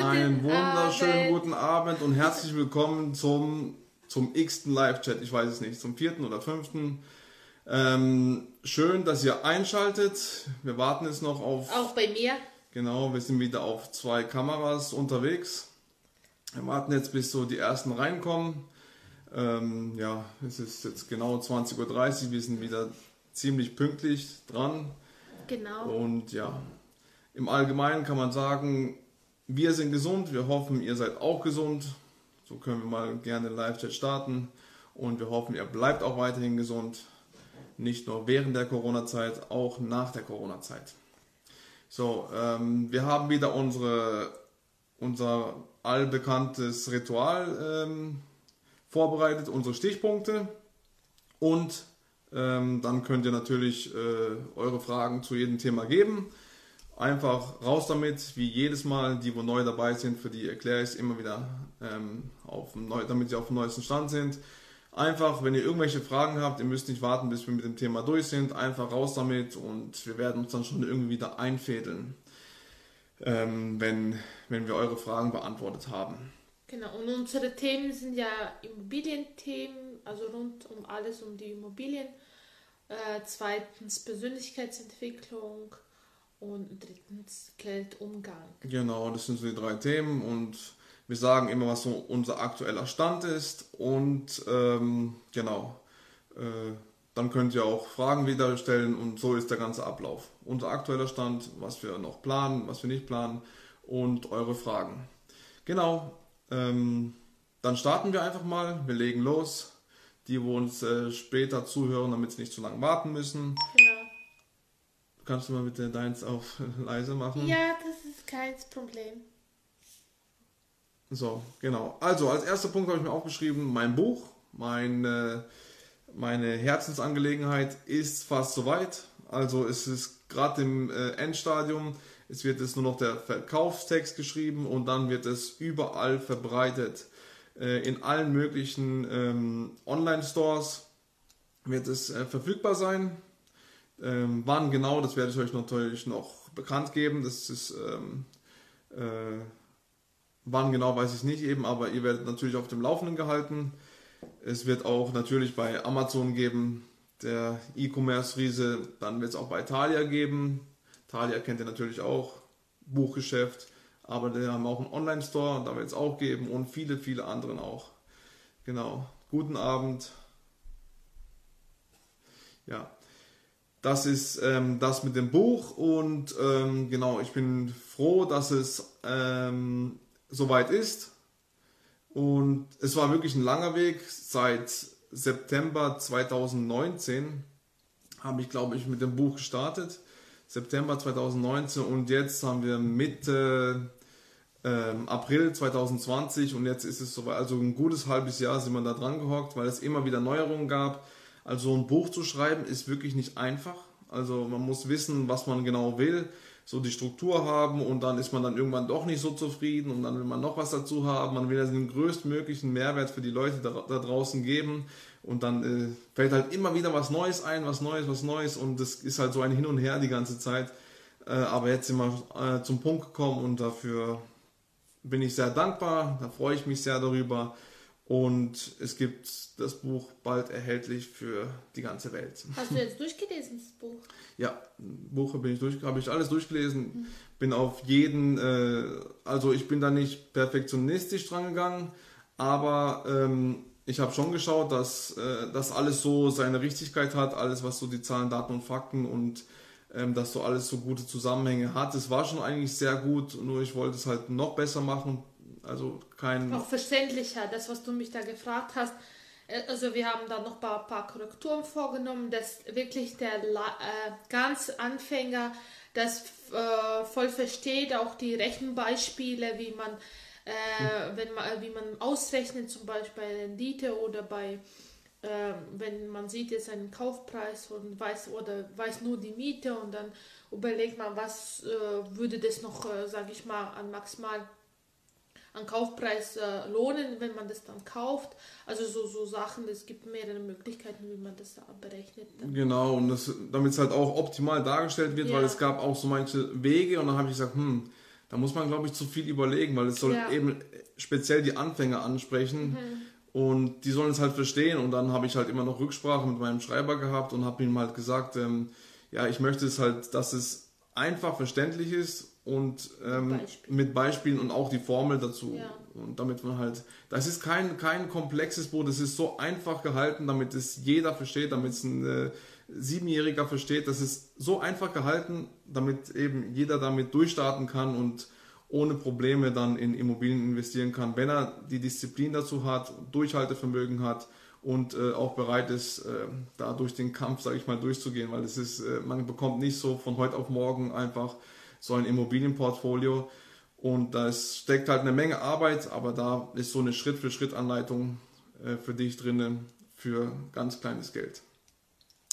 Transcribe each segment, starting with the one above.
guten Einen wunderschönen Abend. guten Abend und herzlich willkommen zum, zum x-ten Live-Chat. Ich weiß es nicht, zum vierten oder fünften. Ähm, schön, dass ihr einschaltet. Wir warten jetzt noch auf. Auch bei mir. Genau, wir sind wieder auf zwei Kameras unterwegs. Wir warten jetzt, bis so die ersten reinkommen. Ähm, ja, es ist jetzt genau 20.30 Uhr. Wir sind wieder ziemlich pünktlich dran. Genau. Und ja, im Allgemeinen kann man sagen, wir sind gesund. Wir hoffen, ihr seid auch gesund. So können wir mal gerne Live-Chat starten. Und wir hoffen, ihr bleibt auch weiterhin gesund. Nicht nur während der Corona-Zeit, auch nach der Corona-Zeit. So, ähm, wir haben wieder unsere, unser allbekanntes Ritual ähm, vorbereitet, unsere Stichpunkte. Und ähm, dann könnt ihr natürlich äh, eure Fragen zu jedem Thema geben. Einfach raus damit, wie jedes Mal. Die, wo neu dabei sind, für die erkläre ich es immer wieder, ähm, auf neu, damit sie auf dem neuesten Stand sind. Einfach, wenn ihr irgendwelche Fragen habt, ihr müsst nicht warten, bis wir mit dem Thema durch sind. Einfach raus damit und wir werden uns dann schon irgendwie wieder einfädeln, ähm, wenn, wenn wir eure Fragen beantwortet haben. Genau. Und unsere Themen sind ja Immobilienthemen, also rund um alles um die Immobilien. Äh, zweitens Persönlichkeitsentwicklung und drittens Geldumgang. Genau, das sind so die drei Themen und wir sagen immer, was so unser aktueller Stand ist und ähm, genau, äh, dann könnt ihr auch Fragen wieder stellen und so ist der ganze Ablauf. Unser aktueller Stand, was wir noch planen, was wir nicht planen und eure Fragen. Genau, ähm, dann starten wir einfach mal, wir legen los. Die, wo uns äh, später zuhören, damit sie nicht zu lange warten müssen. Genau. Kannst du mal bitte deins auf leise machen? Ja, das ist kein Problem. So, genau. Also, als erster Punkt habe ich mir aufgeschrieben, mein Buch, meine, meine Herzensangelegenheit ist fast soweit. Also, es ist gerade im äh, Endstadium. Es wird jetzt nur noch der Verkaufstext geschrieben und dann wird es überall verbreitet. Äh, in allen möglichen ähm, Online-Stores wird es äh, verfügbar sein. Ähm, wann genau, das werde ich euch natürlich noch bekannt geben. Das ist ähm, äh, Wann genau weiß ich nicht eben, aber ihr werdet natürlich auf dem Laufenden gehalten. Es wird auch natürlich bei Amazon geben, der E-Commerce-Riese. Dann wird es auch bei Thalia geben. Thalia kennt ihr natürlich auch, Buchgeschäft. Aber die haben auch einen Online-Store, da wird es auch geben und viele, viele anderen auch. Genau. Guten Abend. Ja, das ist ähm, das mit dem Buch und ähm, genau, ich bin froh, dass es ähm, soweit ist. Und es war wirklich ein langer Weg. Seit September 2019 habe ich, glaube ich, mit dem Buch gestartet. September 2019 und jetzt haben wir Mitte ähm, April 2020 und jetzt ist es soweit. Also ein gutes halbes Jahr sind wir da dran gehockt, weil es immer wieder Neuerungen gab. Also ein Buch zu schreiben ist wirklich nicht einfach. Also man muss wissen, was man genau will so die Struktur haben und dann ist man dann irgendwann doch nicht so zufrieden und dann will man noch was dazu haben. Man will ja den größtmöglichen Mehrwert für die Leute da, da draußen geben und dann äh, fällt halt immer wieder was Neues ein, was Neues, was Neues und das ist halt so ein Hin und Her die ganze Zeit. Äh, aber jetzt sind wir äh, zum Punkt gekommen und dafür bin ich sehr dankbar, da freue ich mich sehr darüber. Und es gibt das Buch bald erhältlich für die ganze Welt. Hast du jetzt durchgelesen, das Buch? Ja, Buch bin ich durch, habe ich alles durchgelesen. Bin auf jeden, äh, also ich bin da nicht perfektionistisch dran gegangen, aber ähm, ich habe schon geschaut, dass äh, das alles so seine Richtigkeit hat, alles was so die Zahlen, Daten und Fakten und ähm, dass so alles so gute Zusammenhänge hat. Es war schon eigentlich sehr gut, nur ich wollte es halt noch besser machen. Also kein. Auch verständlicher, das, was du mich da gefragt hast. Äh, Also wir haben da noch ein paar, paar Korrekturen vorgenommen, dass wirklich der äh, ganz Anfänger das äh, voll versteht, auch die Rechenbeispiele, wie man, äh, wenn man, wie man ausrechnet, zum Beispiel bei Rendite oder bei, äh, wenn man sieht jetzt einen Kaufpreis und weiß oder weiß nur die Miete und dann überlegt man, was äh, würde das noch, äh, sage ich mal, an maximal an Kaufpreis äh, lohnen, wenn man das dann kauft. Also so, so Sachen, es gibt mehrere Möglichkeiten, wie man das da berechnet. Dann. Genau, und damit es halt auch optimal dargestellt wird, Ja. weil es gab auch so manche Wege und dann habe ich gesagt, hm, da muss man, glaube ich, zu viel überlegen, weil es soll Ja. eben speziell die Anfänger ansprechen. Und die sollen es halt verstehen. Und dann habe ich halt immer noch Rücksprache mit meinem Schreiber gehabt und habe ihm halt gesagt, ähm, ja, ich möchte es halt, dass es einfach verständlich ist und ähm, Beispiel. mit Beispielen und auch die Formel dazu. Ja. Und damit man halt, das ist kein, kein komplexes Boot, es ist so einfach gehalten, damit es jeder versteht, damit es ein äh, Siebenjähriger versteht. Das ist so einfach gehalten, damit eben jeder damit durchstarten kann und ohne Probleme dann in Immobilien investieren kann, wenn er die Disziplin dazu hat, Durchhaltevermögen hat und äh, auch bereit ist, äh, da durch den Kampf, sage ich mal, durchzugehen, weil es ist, äh, man bekommt nicht so von heute auf morgen einfach so ein Immobilienportfolio und da steckt halt eine Menge Arbeit, aber da ist so eine Schritt-für-Schritt-Anleitung äh, für dich drinne für ganz kleines Geld.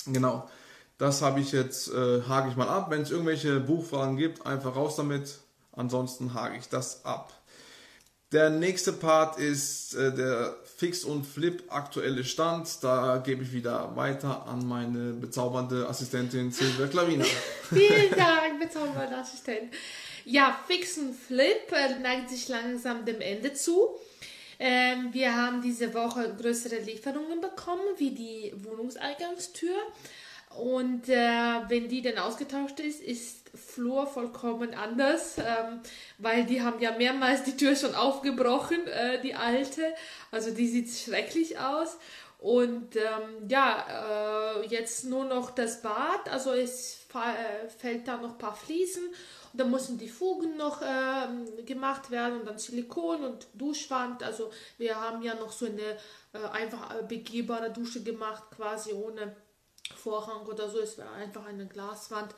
Genau, das habe ich jetzt, äh, hake ich mal ab. Wenn es irgendwelche Buchfragen gibt, einfach raus damit. Ansonsten hake ich das ab. Der nächste Part ist äh, der Fix und Flip aktuelle Stand. Da gebe ich wieder weiter an meine bezaubernde Assistentin Silvia Klavina. Vielen Dank, bezaubernder Assistent. Ja, Fix und Flip äh, neigt sich langsam dem Ende zu. Ähm, wir haben diese Woche größere Lieferungen bekommen, wie die Wohnungseingangstür. Und äh, wenn die dann ausgetauscht ist, ist Flur vollkommen anders, ähm, weil die haben ja mehrmals die Tür schon aufgebrochen, äh, die alte. Also die sieht schrecklich aus. Und ähm, ja, äh, jetzt nur noch das Bad, also es äh, fällt da noch ein paar Fliesen und dann müssen die Fugen noch ähm, gemacht werden und dann Silikon und Duschwand. Also wir haben ja noch so eine äh, einfach äh, begehbare Dusche gemacht, quasi ohne Vorhang oder so. Es war einfach eine Glaswand.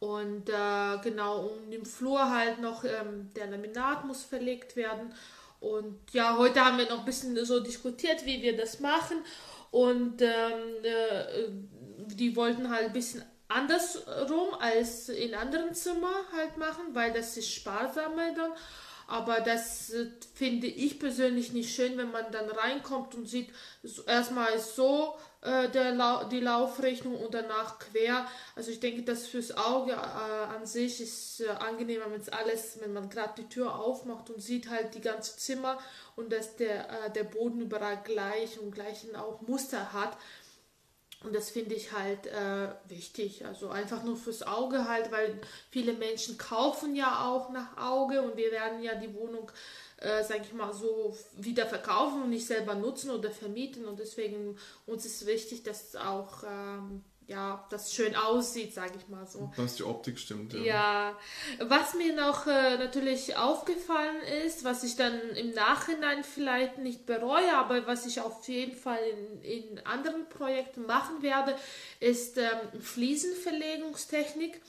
Und äh, genau, um den Flur halt noch, ähm, der Laminat muss verlegt werden. Und ja, heute haben wir noch ein bisschen so diskutiert, wie wir das machen. Und ähm, äh, die wollten halt ein bisschen andersrum als in anderen Zimmern halt machen, weil das ist sparsamer dann. Aber das äh, finde ich persönlich nicht schön, wenn man dann reinkommt und sieht, so, erstmal ist so äh, der Lau die Laufrechnung und danach quer. Also ich denke, das fürs Auge äh, an sich ist äh, angenehmer, wenn es alles, wenn man gerade die Tür aufmacht und sieht halt die ganze Zimmer und dass der, äh, der Boden überall gleich und gleichen auch Muster hat. Und das finde ich halt äh, wichtig. Also einfach nur fürs Auge halt, weil viele Menschen kaufen ja auch nach Auge und wir werden ja die Wohnung, äh, sage ich mal, so wieder verkaufen und nicht selber nutzen oder vermieten. Und deswegen uns ist wichtig, dass auch ähm, ja, das schön aussieht, sage ich mal so. Dass die Optik stimmt. Ja. Ja, was mir noch äh, natürlich aufgefallen ist, was ich dann im Nachhinein vielleicht nicht bereue, aber was ich auf jeden Fall in, in anderen Projekten machen werde, ist ähm, Fliesenverlegungstechnik.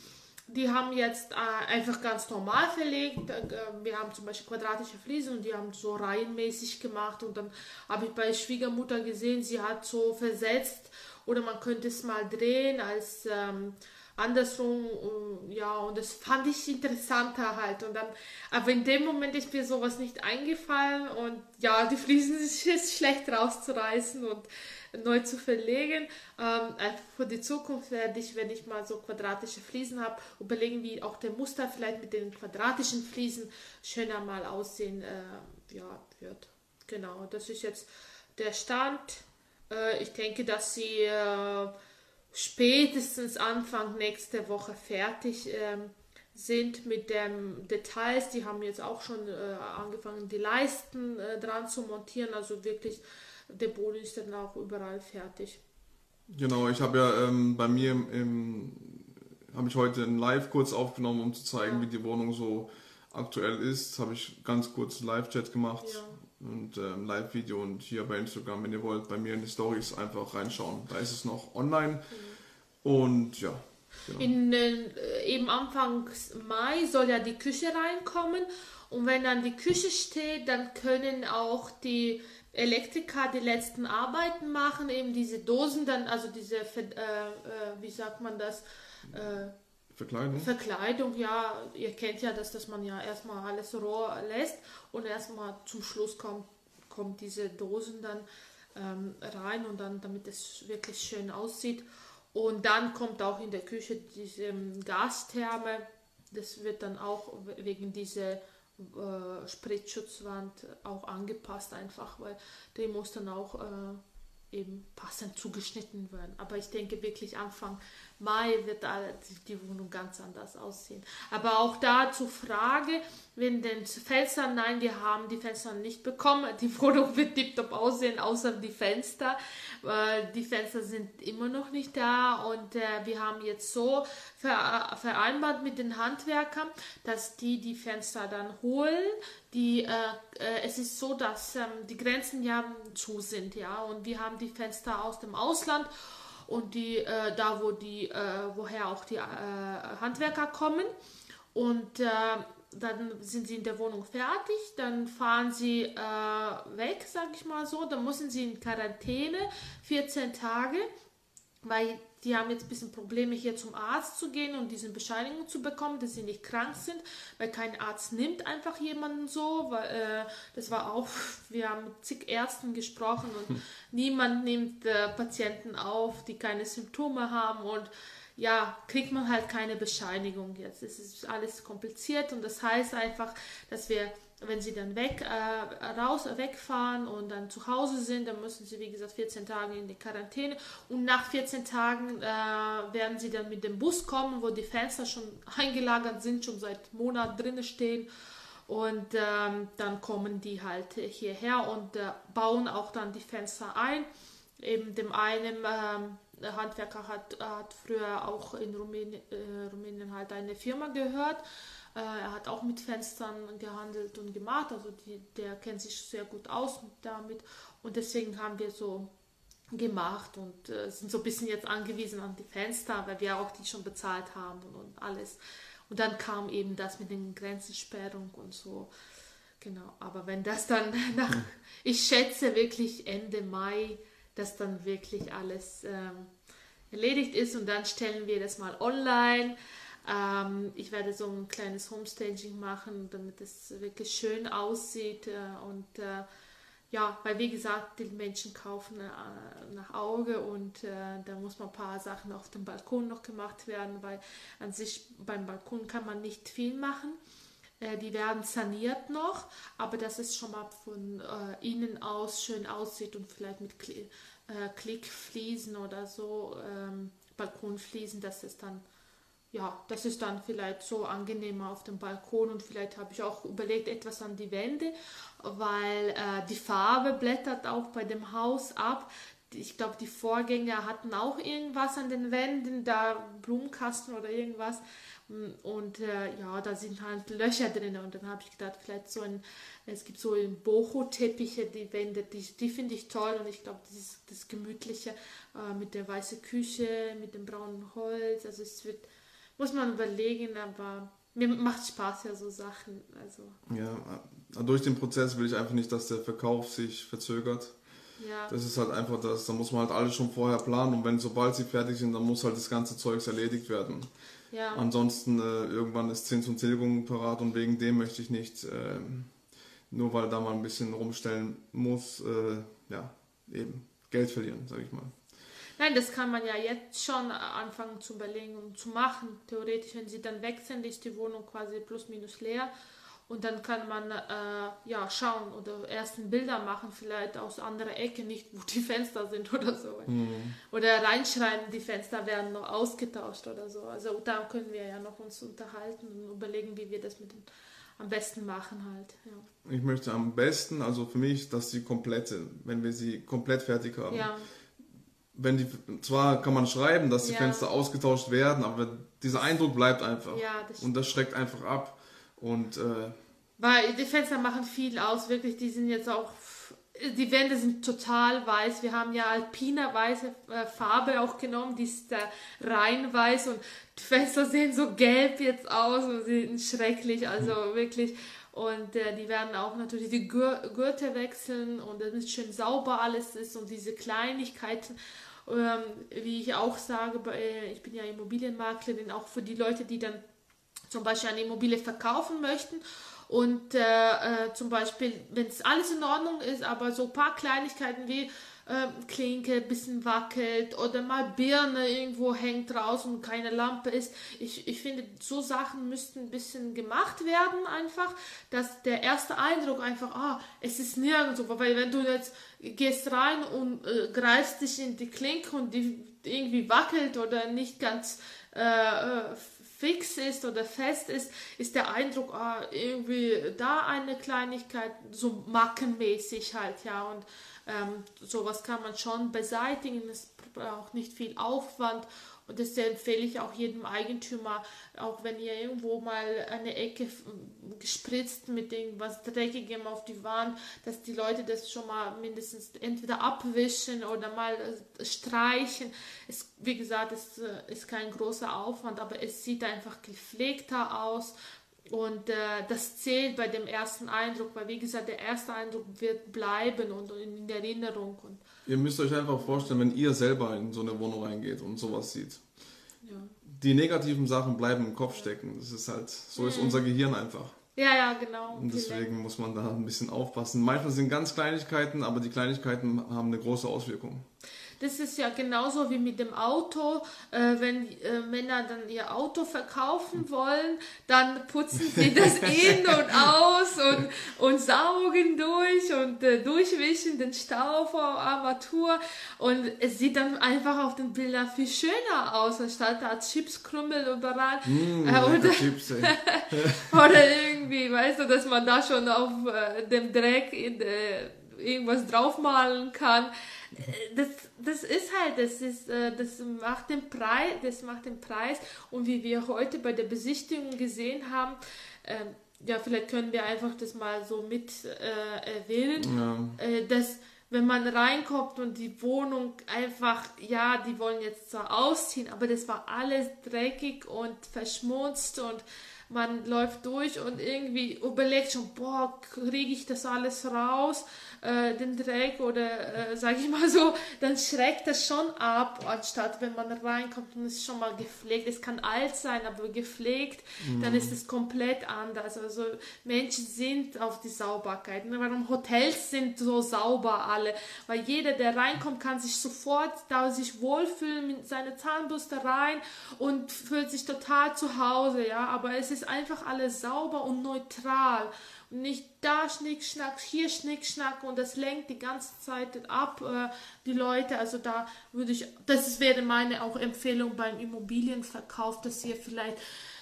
Die haben jetzt äh, einfach ganz normal verlegt. Äh, wir haben zum Beispiel quadratische Fliesen und die haben so reihenmäßig gemacht. Und dann habe ich bei Schwiegermutter gesehen, sie hat so versetzt oder man könnte es mal drehen als ähm, andersrum, äh, ja, und das fand ich interessanter halt. Und dann, aber in dem Moment ist mir sowas nicht eingefallen und ja, die Fliesen ist jetzt schlecht rauszureißen und neu zu verlegen. Ähm, einfach für die Zukunft werde ich, wenn ich mal so quadratische Fliesen habe, überlegen, wie auch der Muster vielleicht mit den quadratischen Fliesen schöner mal aussehen äh, ja, wird. Genau, das ist jetzt der Stand. Äh, ich denke, dass sie äh, spätestens Anfang nächste Woche fertig ähm, sind mit den Details. Die haben jetzt auch schon äh, angefangen, die Leisten äh, dran zu montieren. Also wirklich, der Boden ist dann auch überall fertig. Genau, ich habe ja ähm, bei mir im, im habe ich heute ein Live kurz aufgenommen, um zu zeigen, Ja. wie die Wohnung so aktuell ist. Habe ich ganz kurz einen Live-Chat gemacht Ja. und ähm, Live-Video und hier bei Instagram, wenn ihr wollt, bei mir in die Stories einfach reinschauen. Da ist es noch online und ja. Genau. In, äh, eben Anfang Mai soll ja die Küche reinkommen und wenn dann die Küche steht, dann können auch die Elektriker die letzten Arbeiten machen, eben diese Dosen dann, also diese, äh, äh, wie sagt man das, äh, Verkleidung. Verkleidung, ja, ihr kennt ja das, dass man ja erstmal alles roh lässt und erstmal zum Schluss kommt, kommt diese Dosen dann ähm, rein und dann, damit es wirklich schön aussieht. Und dann kommt auch in der Küche diese ähm, Gastherme das wird dann auch wegen dieser äh, Spritzschutzwand auch angepasst, einfach, weil die muss dann auch äh, eben passend zugeschnitten werden. Aber ich denke wirklich Anfang Mai wird die Wohnung ganz anders aussehen. Aber auch dazu Frage, wenn den Fenster, nein, wir haben die Fenster nicht bekommen. Die Wohnung wird tiptop aussehen, außer die Fenster. Die Fenster sind immer noch nicht da und äh, wir haben jetzt so vereinbart mit den Handwerkern, dass die die Fenster dann holen. Die, äh, äh, es ist so, dass ähm, die Grenzen ja zu sind, ja, und wir haben die Fenster aus dem Ausland und die äh, da wo die äh, woher auch die äh, Handwerker kommen. Und äh, dann sind sie in der Wohnung fertig, dann fahren sie weg, sag ich mal so, dann müssen sie in Quarantäne 14 Tage, weil die haben jetzt ein bisschen Probleme hier zum Arzt zu gehen und diese Bescheinigung zu bekommen, dass sie nicht krank sind, weil kein Arzt nimmt einfach jemanden so, weil äh, das war auch, wir haben mit zig Ärzten gesprochen und hm. niemand nimmt äh, Patienten auf, die keine Symptome haben und ja, kriegt man halt keine Bescheinigung jetzt. Es ist alles kompliziert und das heißt einfach, dass wir wenn sie dann weg, äh, raus, wegfahren und dann zu Hause sind, dann müssen sie, wie gesagt, 14 Tage in die Quarantäne. Und nach 14 Tagen äh, werden sie dann mit dem Bus kommen, wo die Fenster schon eingelagert sind, schon seit Monaten drinnen stehen. Und ähm, dann kommen die halt hierher und äh, bauen auch dann die Fenster ein. Eben dem einen ähm, Handwerker hat, hat früher auch in Rumänien, äh, Rumänien halt eine Firma gehört er hat auch mit Fenstern gehandelt und gemacht, also die, der kennt sich sehr gut aus damit und deswegen haben wir so gemacht und äh, sind so ein bisschen jetzt angewiesen an die Fenster, weil wir auch die schon bezahlt haben und, und alles. Und dann kam eben das mit den Grenzensperrung und so. Genau, aber wenn das dann nach, ich schätze wirklich Ende Mai, dass dann wirklich alles ähm, erledigt ist und dann stellen wir das mal online ähm, ich werde so ein kleines Homestaging machen, damit es wirklich schön aussieht äh, und äh, ja, weil wie gesagt, die Menschen kaufen äh, nach Auge und äh, da muss man ein paar Sachen auf dem Balkon noch gemacht werden, weil an sich beim Balkon kann man nicht viel machen. Äh, die werden saniert noch, aber dass es schon mal von äh, innen aus schön aussieht und vielleicht mit äh, Klickfliesen oder so, ähm, Balkonfliesen, dass es dann ja, das ist dann vielleicht so angenehmer auf dem Balkon und vielleicht habe ich auch überlegt etwas an die Wände, weil äh, die Farbe blättert auch bei dem Haus ab. Ich glaube, die Vorgänger hatten auch irgendwas an den Wänden, da Blumenkasten oder irgendwas. Und äh, ja, da sind halt Löcher drin. Und dann habe ich gedacht, vielleicht so ein, es gibt so Boho-Teppiche, die Wände, die, die finde ich toll. Und ich glaube, das, das Gemütliche äh, mit der weißen Küche, mit dem braunen Holz, also es wird muss man überlegen, aber mir macht Spaß ja so Sachen. Also. Ja, durch den Prozess will ich einfach nicht, dass der Verkauf sich verzögert. Ja. Das ist halt einfach das, da muss man halt alles schon vorher planen und wenn sobald sie fertig sind, dann muss halt das ganze Zeugs erledigt werden. Ja. Ansonsten äh, irgendwann ist Zins und Tilgung parat und wegen dem möchte ich nicht, äh, nur weil da mal ein bisschen rumstellen muss, äh, ja, eben Geld verlieren, sage ich mal. Nein, das kann man ja jetzt schon anfangen zu überlegen und zu machen. Theoretisch, wenn sie dann weg sind, ist die Wohnung quasi plus minus leer. Und dann kann man äh, ja schauen oder ersten Bilder machen, vielleicht aus anderer Ecke, nicht wo die Fenster sind oder so. Mhm. Oder reinschreiben, die Fenster werden noch ausgetauscht oder so. Also da können wir ja noch uns unterhalten und überlegen, wie wir das mit dem am besten machen halt. Ja. Ich möchte am besten, also für mich, dass die komplette, wenn wir sie komplett fertig haben. Ja wenn die, zwar kann man schreiben, dass die ja. Fenster ausgetauscht werden, aber dieser Eindruck bleibt einfach. Ja, das und das schreckt einfach ab. Und, äh, Weil die Fenster machen viel aus, wirklich. Die sind jetzt auch, die Wände sind total weiß. Wir haben ja alpiner weiße äh, Farbe auch genommen, die ist da rein weiß und die Fenster sehen so gelb jetzt aus und sind schrecklich. Also hm. wirklich. Und äh, die werden auch natürlich die Gürtel wechseln und damit schön sauber alles ist und diese Kleinigkeiten. Ähm, wie ich auch sage, äh, ich bin ja Immobilienmaklerin, auch für die Leute, die dann zum Beispiel eine Immobilie verkaufen möchten und äh, äh, zum Beispiel, wenn es alles in Ordnung ist, aber so ein paar Kleinigkeiten wie äh, Klinke ein bisschen wackelt oder mal Birne irgendwo hängt draußen und keine Lampe ist. Ich, ich finde, so Sachen müssten ein bisschen gemacht werden einfach, dass der erste Eindruck einfach, ah, es ist nirgendwo, weil wenn du jetzt gehst rein und äh, greifst dich in die Klinke und die irgendwie wackelt oder nicht ganz äh, äh fix ist oder fest ist, ist der Eindruck, ah, irgendwie da eine Kleinigkeit, so mackenmäßig halt, ja, und ähm, sowas kann man schon beseitigen, es braucht nicht viel Aufwand und das empfehle ich auch jedem Eigentümer, auch wenn ihr irgendwo mal eine Ecke gespritzt mit irgendwas Dreckigem auf die Wand, dass die Leute das schon mal mindestens entweder abwischen oder mal äh, streichen. Es, wie gesagt, es äh, ist kein großer Aufwand, aber es sieht einfach gepflegter aus. Und äh, das zählt bei dem ersten Eindruck, weil wie gesagt, der erste Eindruck wird bleiben und in der Erinnerung. Und Ihr müsst euch einfach vorstellen, wenn ihr selber in so eine Wohnung reingeht und sowas sieht. Ja. Die negativen Sachen bleiben im Kopf stecken. Das ist halt, so ist mhm. unser Gehirn einfach. Ja, ja, genau. Und deswegen muss man da ein bisschen aufpassen. Manchmal sind ganz Kleinigkeiten, aber die Kleinigkeiten haben eine große Auswirkung. Das ist ja genauso wie mit dem Auto. Äh, wenn äh, Männer dann ihr Auto verkaufen wollen, dann putzen sie das in und aus und, und saugen durch und äh, durchwischen den Staub vor Armatur. Und es sieht dann einfach auf den Bildern viel schöner aus, anstatt da Chipskrümmel überall. Mm, oder, Chips, oder irgendwie, weißt du, dass man da schon auf äh, dem Dreck in, äh, irgendwas draufmalen kann das, das ist halt, das ist, äh, das macht den Preis, das macht den Preis und wie wir heute bei der Besichtigung gesehen haben, ähm, ja, vielleicht können wir einfach das mal so mit äh, erwähnen, ja. äh, dass wenn man reinkommt und die Wohnung einfach, ja, die wollen jetzt zwar ausziehen, aber das war alles dreckig und verschmutzt und man läuft durch und irgendwie überlegt schon, boah, kriege ich das alles raus? Äh, den Dreck oder äh, sage ich mal so, dann schreckt das schon ab, anstatt wenn man reinkommt und es ist schon mal gepflegt. Es kann alt sein, aber gepflegt, mhm. dann ist es komplett anders. Also Menschen sind auf die Sauberkeit. Ne? Warum Hotels sind so sauber alle? Weil jeder, der reinkommt, kann sich sofort da sich wohlfühlen mit seiner Zahnbürste rein und fühlt sich total zu Hause, ja. Aber es ist einfach alles sauber und neutral nicht da Schnickschnack, hier Schnickschnack und das lenkt die ganze Zeit ab, äh, die Leute. Also da würde ich, das wäre meine auch Empfehlung beim Immobilienverkauf, dass ihr vielleicht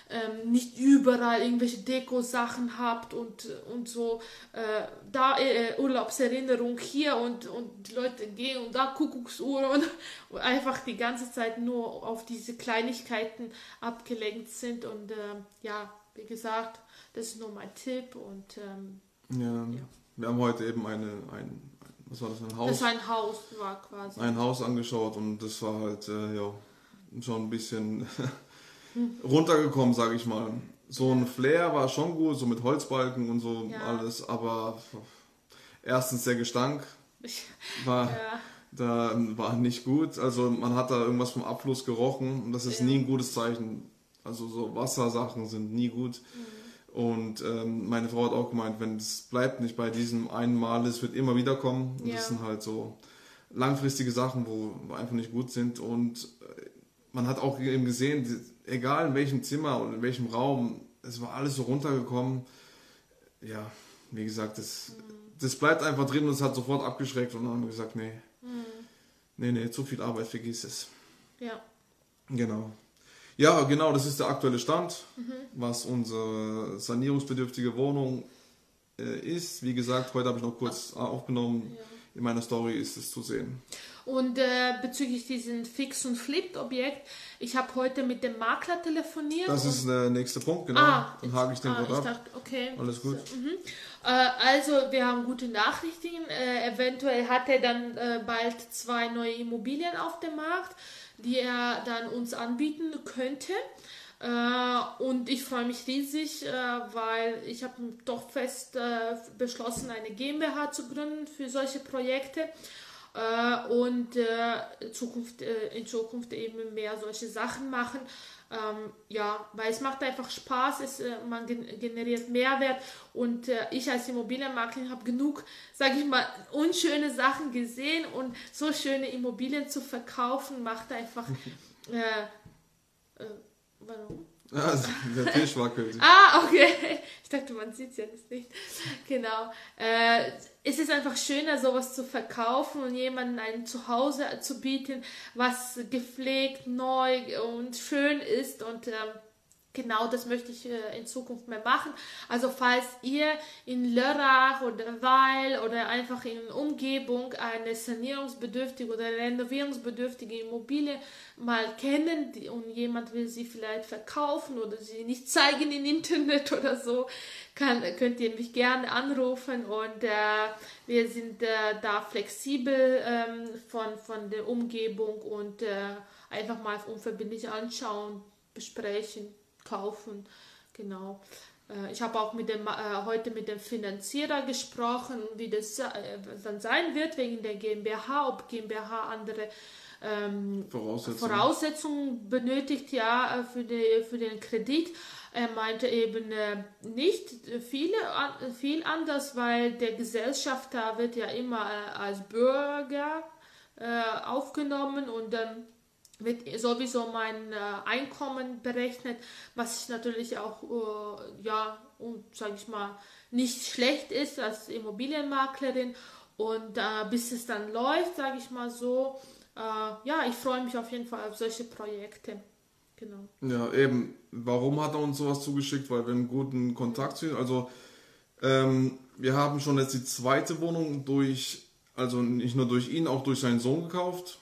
ähm, nicht überall irgendwelche Deko-Sachen habt und, und so äh, da äh, Urlaubserinnerung hier und, und die Leute gehen und da Kuckucksuhr und, und, einfach die ganze Zeit nur auf diese Kleinigkeiten abgelenkt sind und äh, ja, wie gesagt, das ist nur mein Tipp und ähm, ja, ja, wir haben heute eben eine, ein, was war das, ein Haus? Das ein Haus war quasi. Ein Haus angeschaut und das war halt, äh, ja, schon ein bisschen runtergekommen, sage ich mal. So ein Flair war schon gut, so mit Holzbalken und so ja. alles, aber erstens der Gestank war, ja. da war nicht gut. Also man hat da irgendwas vom Abfluss gerochen und das ist ja. nie ein gutes Zeichen. Also so Wassersachen sind nie gut. Mhm. Und ähm, meine Frau hat auch gemeint, wenn es bleibt nicht bei diesem einen Mal, es wird immer wieder kommen. Und ja. das sind halt so langfristige Sachen, wo einfach nicht gut sind. Und äh, man hat auch eben gesehen, egal in welchem Zimmer und in welchem Raum, es war alles so runtergekommen. Ja, wie gesagt, das, mhm. das bleibt einfach drin und es hat sofort abgeschreckt. Und dann haben wir gesagt, nee, mhm. nee, nee, zu viel Arbeit, vergiss es. Ja. Genau. Ja, genau, das ist der aktuelle Stand, mhm. was unsere sanierungsbedürftige Wohnung äh, ist. Wie gesagt, heute habe ich noch kurz aufgenommen. Ja. In meiner Story ist es zu sehen. Und äh, bezüglich diesem Fix- und Flip-Objekt, ich habe heute mit dem Makler telefoniert. Das ist der nächste Punkt, genau. Ah, Dann hake ich den ah, ab. Dachte, okay. Alles gut. Mhm. Äh, also, wir haben gute Nachrichten. Äh, eventuell hat er dann äh, bald zwei neue Immobilien auf dem Markt die er dann uns anbieten könnte. Äh, und ich freue mich riesig, äh, weil ich habe doch fest äh, beschlossen, eine GmbH zu gründen für solche Projekte und Zukunft, in Zukunft eben mehr solche Sachen machen. Ähm, ja, weil es macht einfach Spaß, es, äh, man generiert Mehrwert und äh, ich als Immobilienmaklerin habe genug, sage ich mal, unschöne Sachen gesehen und so schöne Immobilien zu verkaufen macht einfach. Warum? Ja, der Tisch wackelt. ah, okay. Ich dachte, man sieht es ja nicht. Genau. Äh, es ist einfach schöner, sowas zu verkaufen und jemandem ein Zuhause zu bieten, was gepflegt, neu und schön ist und ähm, genau das möchte ich äh, in Zukunft mehr machen. Also falls ihr in Lörrach oder Weil oder einfach in Umgebung eine sanierungsbedürftige oder renovierungsbedürftige Immobilie mal kennen und jemand will sie vielleicht verkaufen oder sie nicht zeigen im Internet oder so, kann, könnt ihr mich gerne anrufen und äh, wir sind äh, da flexibel ähm, von, von der Umgebung und äh, einfach mal unverbindlich anschauen, besprechen kaufen. Genau. Äh, ich habe auch mit dem, äh, heute mit dem Finanzierer gesprochen, wie das äh, dann sein wird wegen der GmbH, ob GmbH andere ähm, Voraussetzungen. Voraussetzungen. benötigt, ja, für, die, für den Kredit. Er meinte eben äh, nicht viele, viel anders, weil der Gesellschafter wird ja immer äh, als Bürger äh, aufgenommen und dann wird sowieso mein äh, Einkommen berechnet, was natürlich auch, äh, ja, sage ich mal, nicht schlecht ist als Immobilienmaklerin. Und äh, bis es dann läuft, sage ich mal so, äh, ja, ich freue mich auf jeden Fall auf solche Projekte. Genau. Ja, eben. Warum hat er uns sowas zugeschickt? Weil wir einen guten Kontakt sind. Also, ähm, wir haben schon jetzt die zweite Wohnung durch, also nicht nur durch ihn, auch durch seinen Sohn gekauft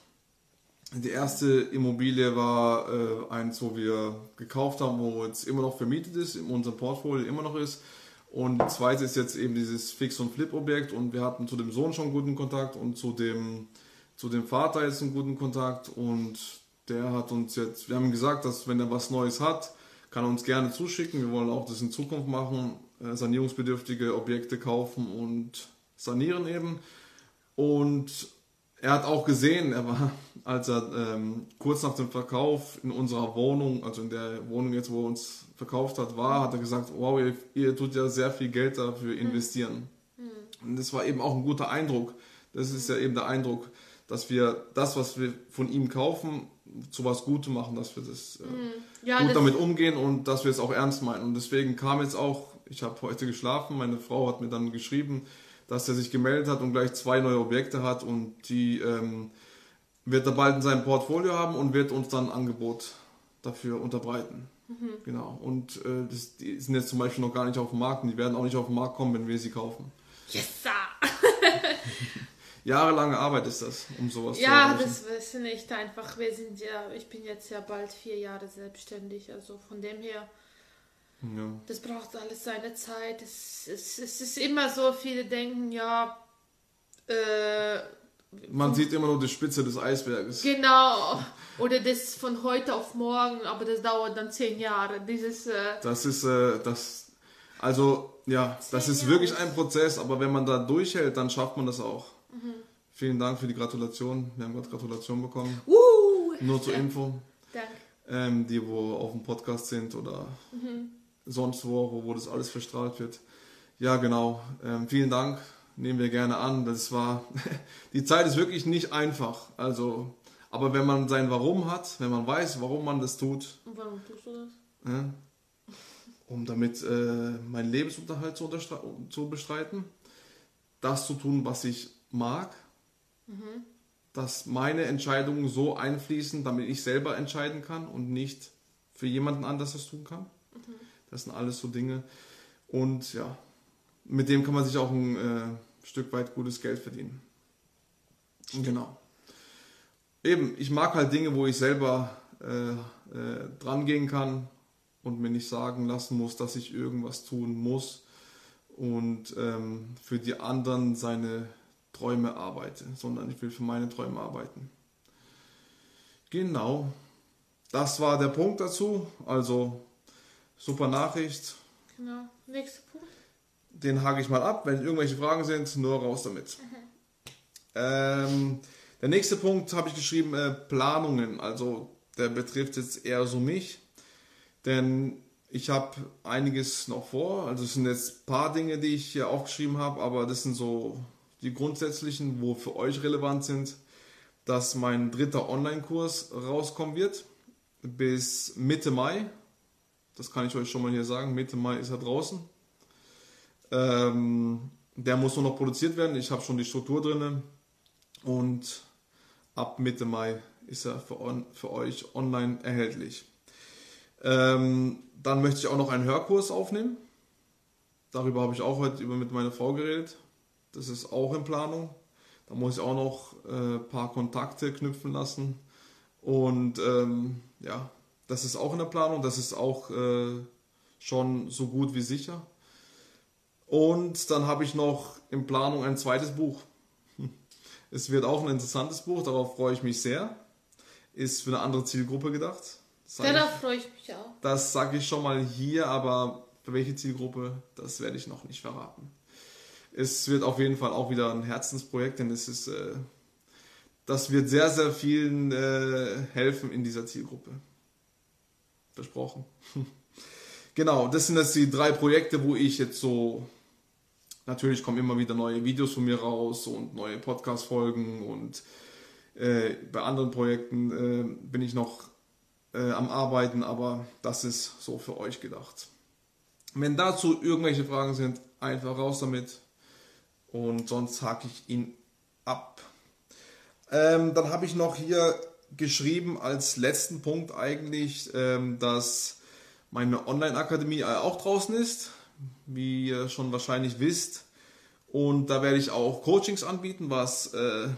die erste Immobilie war äh, eins, wo wir gekauft haben, wo jetzt immer noch vermietet ist, in unserem Portfolio immer noch ist. Und die zweite ist jetzt eben dieses Fix- und Flip-Objekt und wir hatten zu dem Sohn schon guten Kontakt und zu dem, zu dem Vater jetzt einen guten Kontakt und der hat uns jetzt, wir haben gesagt, dass wenn er was Neues hat, kann er uns gerne zuschicken. Wir wollen auch das in Zukunft machen, äh, sanierungsbedürftige Objekte kaufen und sanieren eben. Und er hat auch gesehen, er war, als er ähm, kurz nach dem Verkauf in unserer Wohnung, also in der Wohnung jetzt, wo er uns verkauft hat, war, hat er gesagt, wow, ihr, ihr tut ja sehr viel Geld dafür hm. investieren. Mhm. Und das war eben auch ein guter Eindruck. Das ist ja eben der Eindruck, dass wir das, was wir von ihm kaufen, zu was Gutem machen, dass wir das äh, mhm. ja, gut das damit umgehen und dass wir es auch ernst meinen. Und deswegen kam jetzt auch, ich habe heute geschlafen, meine Frau hat mir dann geschrieben, dass er sich gemeldet hat und gleich zwei neue Objekte hat und die ähm, wird er bald in seinem Portfolio haben und wird uns dann ein Angebot dafür unterbreiten. Mhm. Genau. Und äh, das, die sind jetzt zum Beispiel noch gar nicht auf dem Markt und die werden auch nicht auf den Markt kommen, wenn wir sie kaufen. Yes! Jahrelange Arbeit ist das, um sowas ja, zu erreichen. Ja, das ist nicht einfach. Wir sind ja, ich bin jetzt ja bald vier Jahre selbstständig, also von dem her ja. Das braucht alles seine Zeit. Es, es, es ist immer so, viele denken, ja, äh, man sieht immer nur die Spitze des Eisberges. Genau. Oder das von heute auf morgen, aber das dauert dann zehn Jahre. Dieses. Äh das ist äh, das. Also ja, das ist Jahre. wirklich ein Prozess, aber wenn man da durchhält, dann schafft man das auch. Mhm. Vielen Dank für die Gratulation. Wir haben gerade Gratulation bekommen. Uh, Nur zur ja. Info. Danke. Ähm, die, wo auf dem Podcast sind oder mhm sonst wo, wo, wo das alles verstrahlt wird. Ja, genau. Ähm, vielen Dank. Nehmen wir gerne an. Das war, die Zeit ist wirklich nicht einfach. Also, aber wenn man sein Warum hat, wenn man weiß, warum man das tut. Und warum tust du das? Ja, um damit äh, meinen Lebensunterhalt zu, zu, bestreiten, das zu tun, was ich mag, mhm. dass meine Entscheidungen so einfließen, damit ich selber entscheiden kann und nicht für jemanden anders das tun kann. Mhm. Das sind alles so Dinge. Und ja, mit dem kann man sich auch ein äh, Stück weit gutes Geld verdienen. Genau. Eben, ich mag halt Dinge, wo ich selber äh, äh, dran gehen kann und mir nicht sagen lassen muss, dass ich irgendwas tun muss und ähm, für die anderen seine Träume arbeite, sondern ich will für meine Träume arbeiten. Genau. Das war der Punkt dazu. Also Super Nachricht. Genau. Nächster Punkt. Den hake ich mal ab. Wenn irgendwelche Fragen sind, nur raus damit. Mhm. Ähm, der nächste Punkt habe ich geschrieben, äh, Planungen. Also der betrifft jetzt eher so mich. Denn ich habe einiges noch vor. Also es sind jetzt ein paar Dinge, die ich hier aufgeschrieben habe, aber das sind so die grundsätzlichen, wo für euch relevant sind, dass mein dritter Online-Kurs rauskommen wird bis Mitte Mai. Das kann ich euch schon mal hier sagen. Mitte Mai ist er draußen. Ähm, der muss nur noch produziert werden. Ich habe schon die Struktur drin. Und ab Mitte Mai ist er für, on, für euch online erhältlich. Ähm, dann möchte ich auch noch einen Hörkurs aufnehmen. Darüber habe ich auch heute über mit meiner Frau geredet. Das ist auch in Planung. Da muss ich auch noch ein äh, paar Kontakte knüpfen lassen. Und ähm, ja, das ist auch in der Planung. Das ist auch äh, schon so gut wie sicher. Und dann habe ich noch in Planung ein zweites Buch. Es wird auch ein interessantes Buch, darauf freue ich mich sehr. Ist für eine andere Zielgruppe gedacht. Ja, da freue ich mich auch. Das sage ich schon mal hier, aber für welche Zielgruppe, das werde ich noch nicht verraten. Es wird auf jeden Fall auch wieder ein Herzensprojekt, denn es ist, äh, das wird sehr, sehr vielen äh, helfen in dieser Zielgruppe. Versprochen. genau, das sind jetzt die drei Projekte, wo ich jetzt so natürlich kommen immer wieder neue Videos von mir raus und neue Podcast-Folgen und äh, bei anderen Projekten äh, bin ich noch äh, am Arbeiten, aber das ist so für euch gedacht. Wenn dazu irgendwelche Fragen sind, einfach raus damit und sonst hake ich ihn ab. Ähm, dann habe ich noch hier geschrieben als letzten Punkt eigentlich, ähm, dass meine Online-Akademie auch draußen ist wie ihr schon wahrscheinlich wisst. Und da werde ich auch Coachings anbieten, was äh,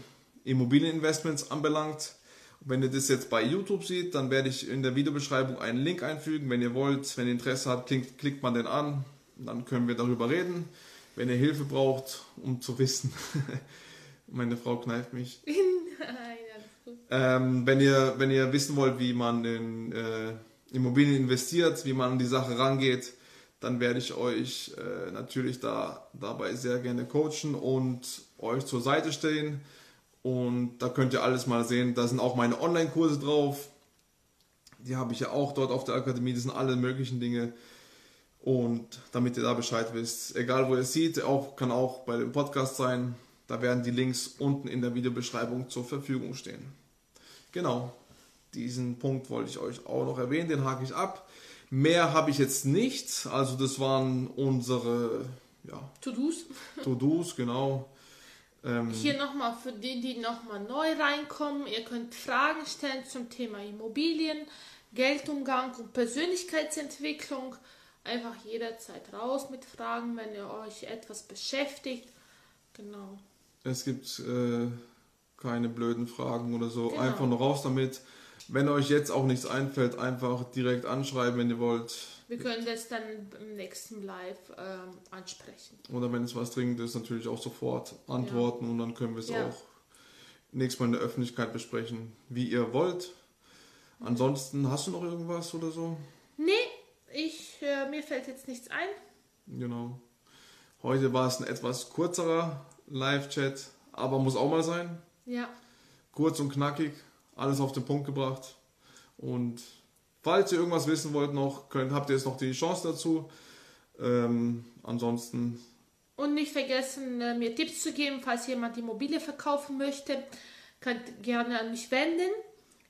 Immobilieninvestments anbelangt. Und wenn ihr das jetzt bei YouTube seht, dann werde ich in der Videobeschreibung einen Link einfügen. Wenn ihr wollt, wenn ihr Interesse habt, klickt, klickt man den an. Dann können wir darüber reden. Wenn ihr Hilfe braucht, um zu wissen. Meine Frau kneift mich. ähm, wenn, ihr, wenn ihr wissen wollt, wie man in äh, Immobilien investiert, wie man an die Sache rangeht, dann werde ich euch äh, natürlich da dabei sehr gerne coachen und euch zur Seite stehen. Und da könnt ihr alles mal sehen. Da sind auch meine Online-Kurse drauf. Die habe ich ja auch dort auf der Akademie. Das sind alle möglichen Dinge. Und damit ihr da Bescheid wisst, egal wo ihr es seht, auch, kann auch bei dem Podcast sein. Da werden die Links unten in der Videobeschreibung zur Verfügung stehen. Genau, diesen Punkt wollte ich euch auch noch erwähnen, den hake ich ab. Mehr habe ich jetzt nicht. Also das waren unsere ja, To-Dos. To-Dos, genau. Ähm, Hier nochmal für die, die nochmal neu reinkommen. Ihr könnt Fragen stellen zum Thema Immobilien, Geldumgang und Persönlichkeitsentwicklung. Einfach jederzeit raus mit Fragen, wenn ihr euch etwas beschäftigt. Genau. Es gibt äh, keine blöden Fragen oder so. Genau. Einfach nur raus damit. Wenn euch jetzt auch nichts einfällt, einfach direkt anschreiben, wenn ihr wollt. Wir können das dann im nächsten Live ähm, ansprechen. Oder wenn es was dringend ist, natürlich auch sofort antworten ja. und dann können wir es ja. auch nächstes Mal in der Öffentlichkeit besprechen, wie ihr wollt. Ansonsten, hast du noch irgendwas oder so? Nee, ich, äh, mir fällt jetzt nichts ein. Genau. Heute war es ein etwas kürzerer Live-Chat, aber muss auch mal sein. Ja. Kurz und knackig alles auf den Punkt gebracht. Und falls ihr irgendwas wissen wollt noch, könnt, habt ihr jetzt noch die Chance dazu. Ähm, ansonsten. Und nicht vergessen, äh, mir Tipps zu geben, falls jemand die Immobilie verkaufen möchte. Könnt gerne an mich wenden.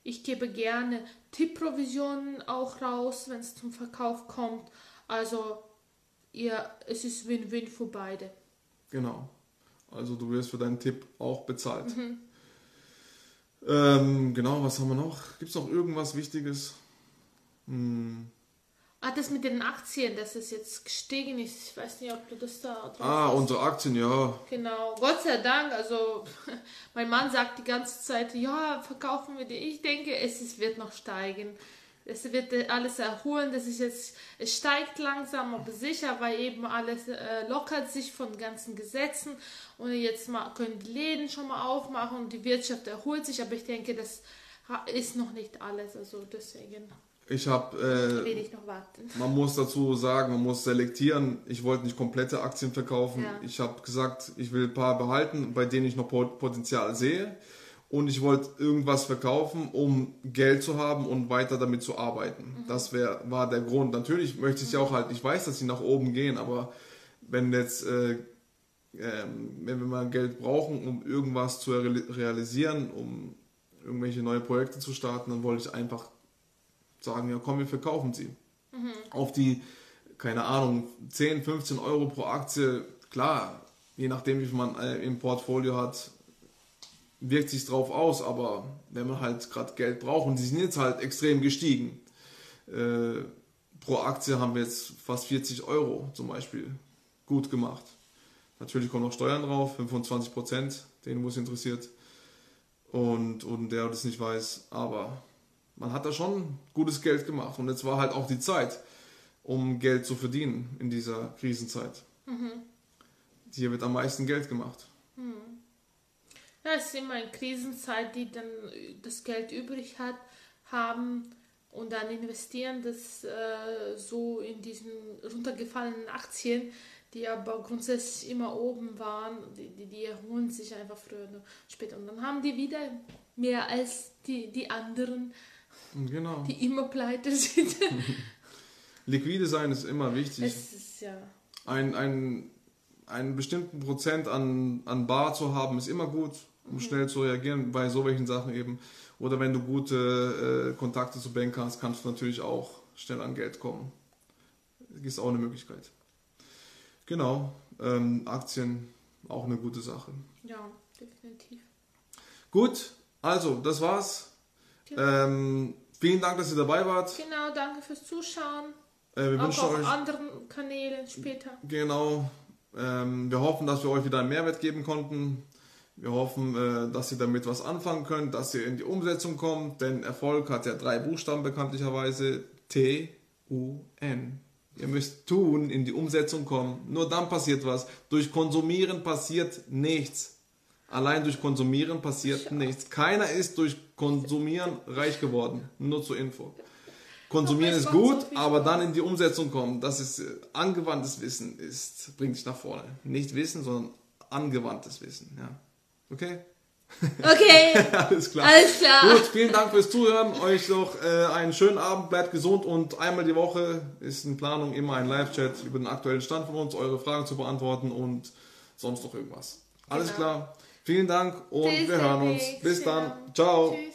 Ich gebe gerne Tippprovisionen auch raus, wenn es zum Verkauf kommt. Also ihr, es ist Win-Win für beide. Genau. Also du wirst für deinen Tipp auch bezahlt. Mhm. Ähm, genau, was haben wir noch? Gibt es noch irgendwas Wichtiges? Hm. Ah, das mit den Aktien, dass es jetzt gestiegen ist. Ich weiß nicht, ob du das da drauf Ah, hast. unsere Aktien, ja. Genau. Gott sei Dank. Also, mein Mann sagt die ganze Zeit, ja, verkaufen wir die. Ich denke, es, es wird noch steigen es wird alles erholen, das ist jetzt, es steigt langsam, aber sicher, weil eben alles äh, lockert sich von ganzen Gesetzen und jetzt mal können die Läden schon mal aufmachen und die Wirtschaft erholt sich, aber ich denke, das ist noch nicht alles, also deswegen. Ich habe, äh, man muss dazu sagen, man muss selektieren. Ich wollte nicht komplette Aktien verkaufen. Ja. Ich habe gesagt, ich will ein paar behalten, bei denen ich noch Potenzial sehe. Und ich wollte irgendwas verkaufen, um Geld zu haben und weiter damit zu arbeiten. Das wär, war der Grund. Natürlich möchte ich ja auch halt, ich weiß, dass sie nach oben gehen, aber wenn jetzt, äh, ähm, wenn wir mal Geld brauchen, um irgendwas zu reali- realisieren, um irgendwelche neue Projekte zu starten, dann wollte ich einfach sagen, ja komm, wir verkaufen sie. Auf die, keine Ahnung, 10, 15 Euro pro Aktie, klar, je nachdem, wie viel man äh, im Portfolio hat, wirkt sich drauf aus, aber wenn man halt gerade Geld braucht und sie sind jetzt halt extrem gestiegen. Äh, pro Aktie haben wir jetzt fast 40 Euro zum Beispiel gut gemacht. Natürlich kommen noch Steuern drauf, 25 Prozent, den wo es interessiert. Und, und der das nicht weiß, aber man hat da schon gutes Geld gemacht und jetzt war halt auch die Zeit, um Geld zu verdienen in dieser Krisenzeit. Hier wird am meisten Geld gemacht. Ja, es ist immer eine Krisenzeit, die dann das Geld übrig hat, haben und dann investieren das äh, so in diesen runtergefallenen Aktien, die aber grundsätzlich immer oben waren, die, die, die erholen sich einfach früher oder später. Und dann haben die wieder mehr als die, die anderen, Genau. die immer pleite sind. Liquide sein ist immer wichtig. es ist ja. Ein, ein, einen bestimmten Prozent an, an Bar zu haben, ist immer gut, um schnell zu reagieren bei so welchen Sachen eben. Oder wenn du gute äh, Kontakte zu Banker hast, kannst du natürlich auch schnell an Geld kommen. Ist auch eine Möglichkeit. Genau, ähm, Aktien auch eine gute Sache. Ja, definitiv. Gut, also das war's. Genau. Ähm, vielen Dank, dass ihr dabei wart. Genau, danke fürs Zuschauen. Äh, wir Auch wünschen auf euch anderen Kanälen später. Genau. Ähm, wir hoffen, dass wir euch wieder einen Mehrwert geben konnten. Wir hoffen, äh, dass ihr damit was anfangen könnt, dass ihr in die Umsetzung kommt, denn Erfolg hat ja drei Buchstaben bekanntlicherweise. T-U-N. Ihr müsst tun, in die Umsetzung kommen. Nur dann passiert was. Durch Konsumieren passiert nichts. Allein durch Konsumieren passiert nichts. Keiner ist durch Konsumieren reich geworden. Nur zur Info. Konsumieren es ist so gut, viel aber dann in die Umsetzung kommen, das ist äh, angewandtes Wissen, ist, bringt dich nach vorne. Nicht Wissen, sondern angewandtes Wissen. Ja. Okay? Okay, Alles klar. alles klar. Gut, vielen Dank fürs Zuhören. Euch noch äh, einen schönen Abend, bleibt gesund und einmal die Woche ist in Planung immer ein Live-Chat über den aktuellen Stand von uns, eure Fragen zu beantworten und sonst noch irgendwas. Alles Genau. klar. Vielen Dank und Bis wir hören uns. Bis dann. Ciao. Tschüss.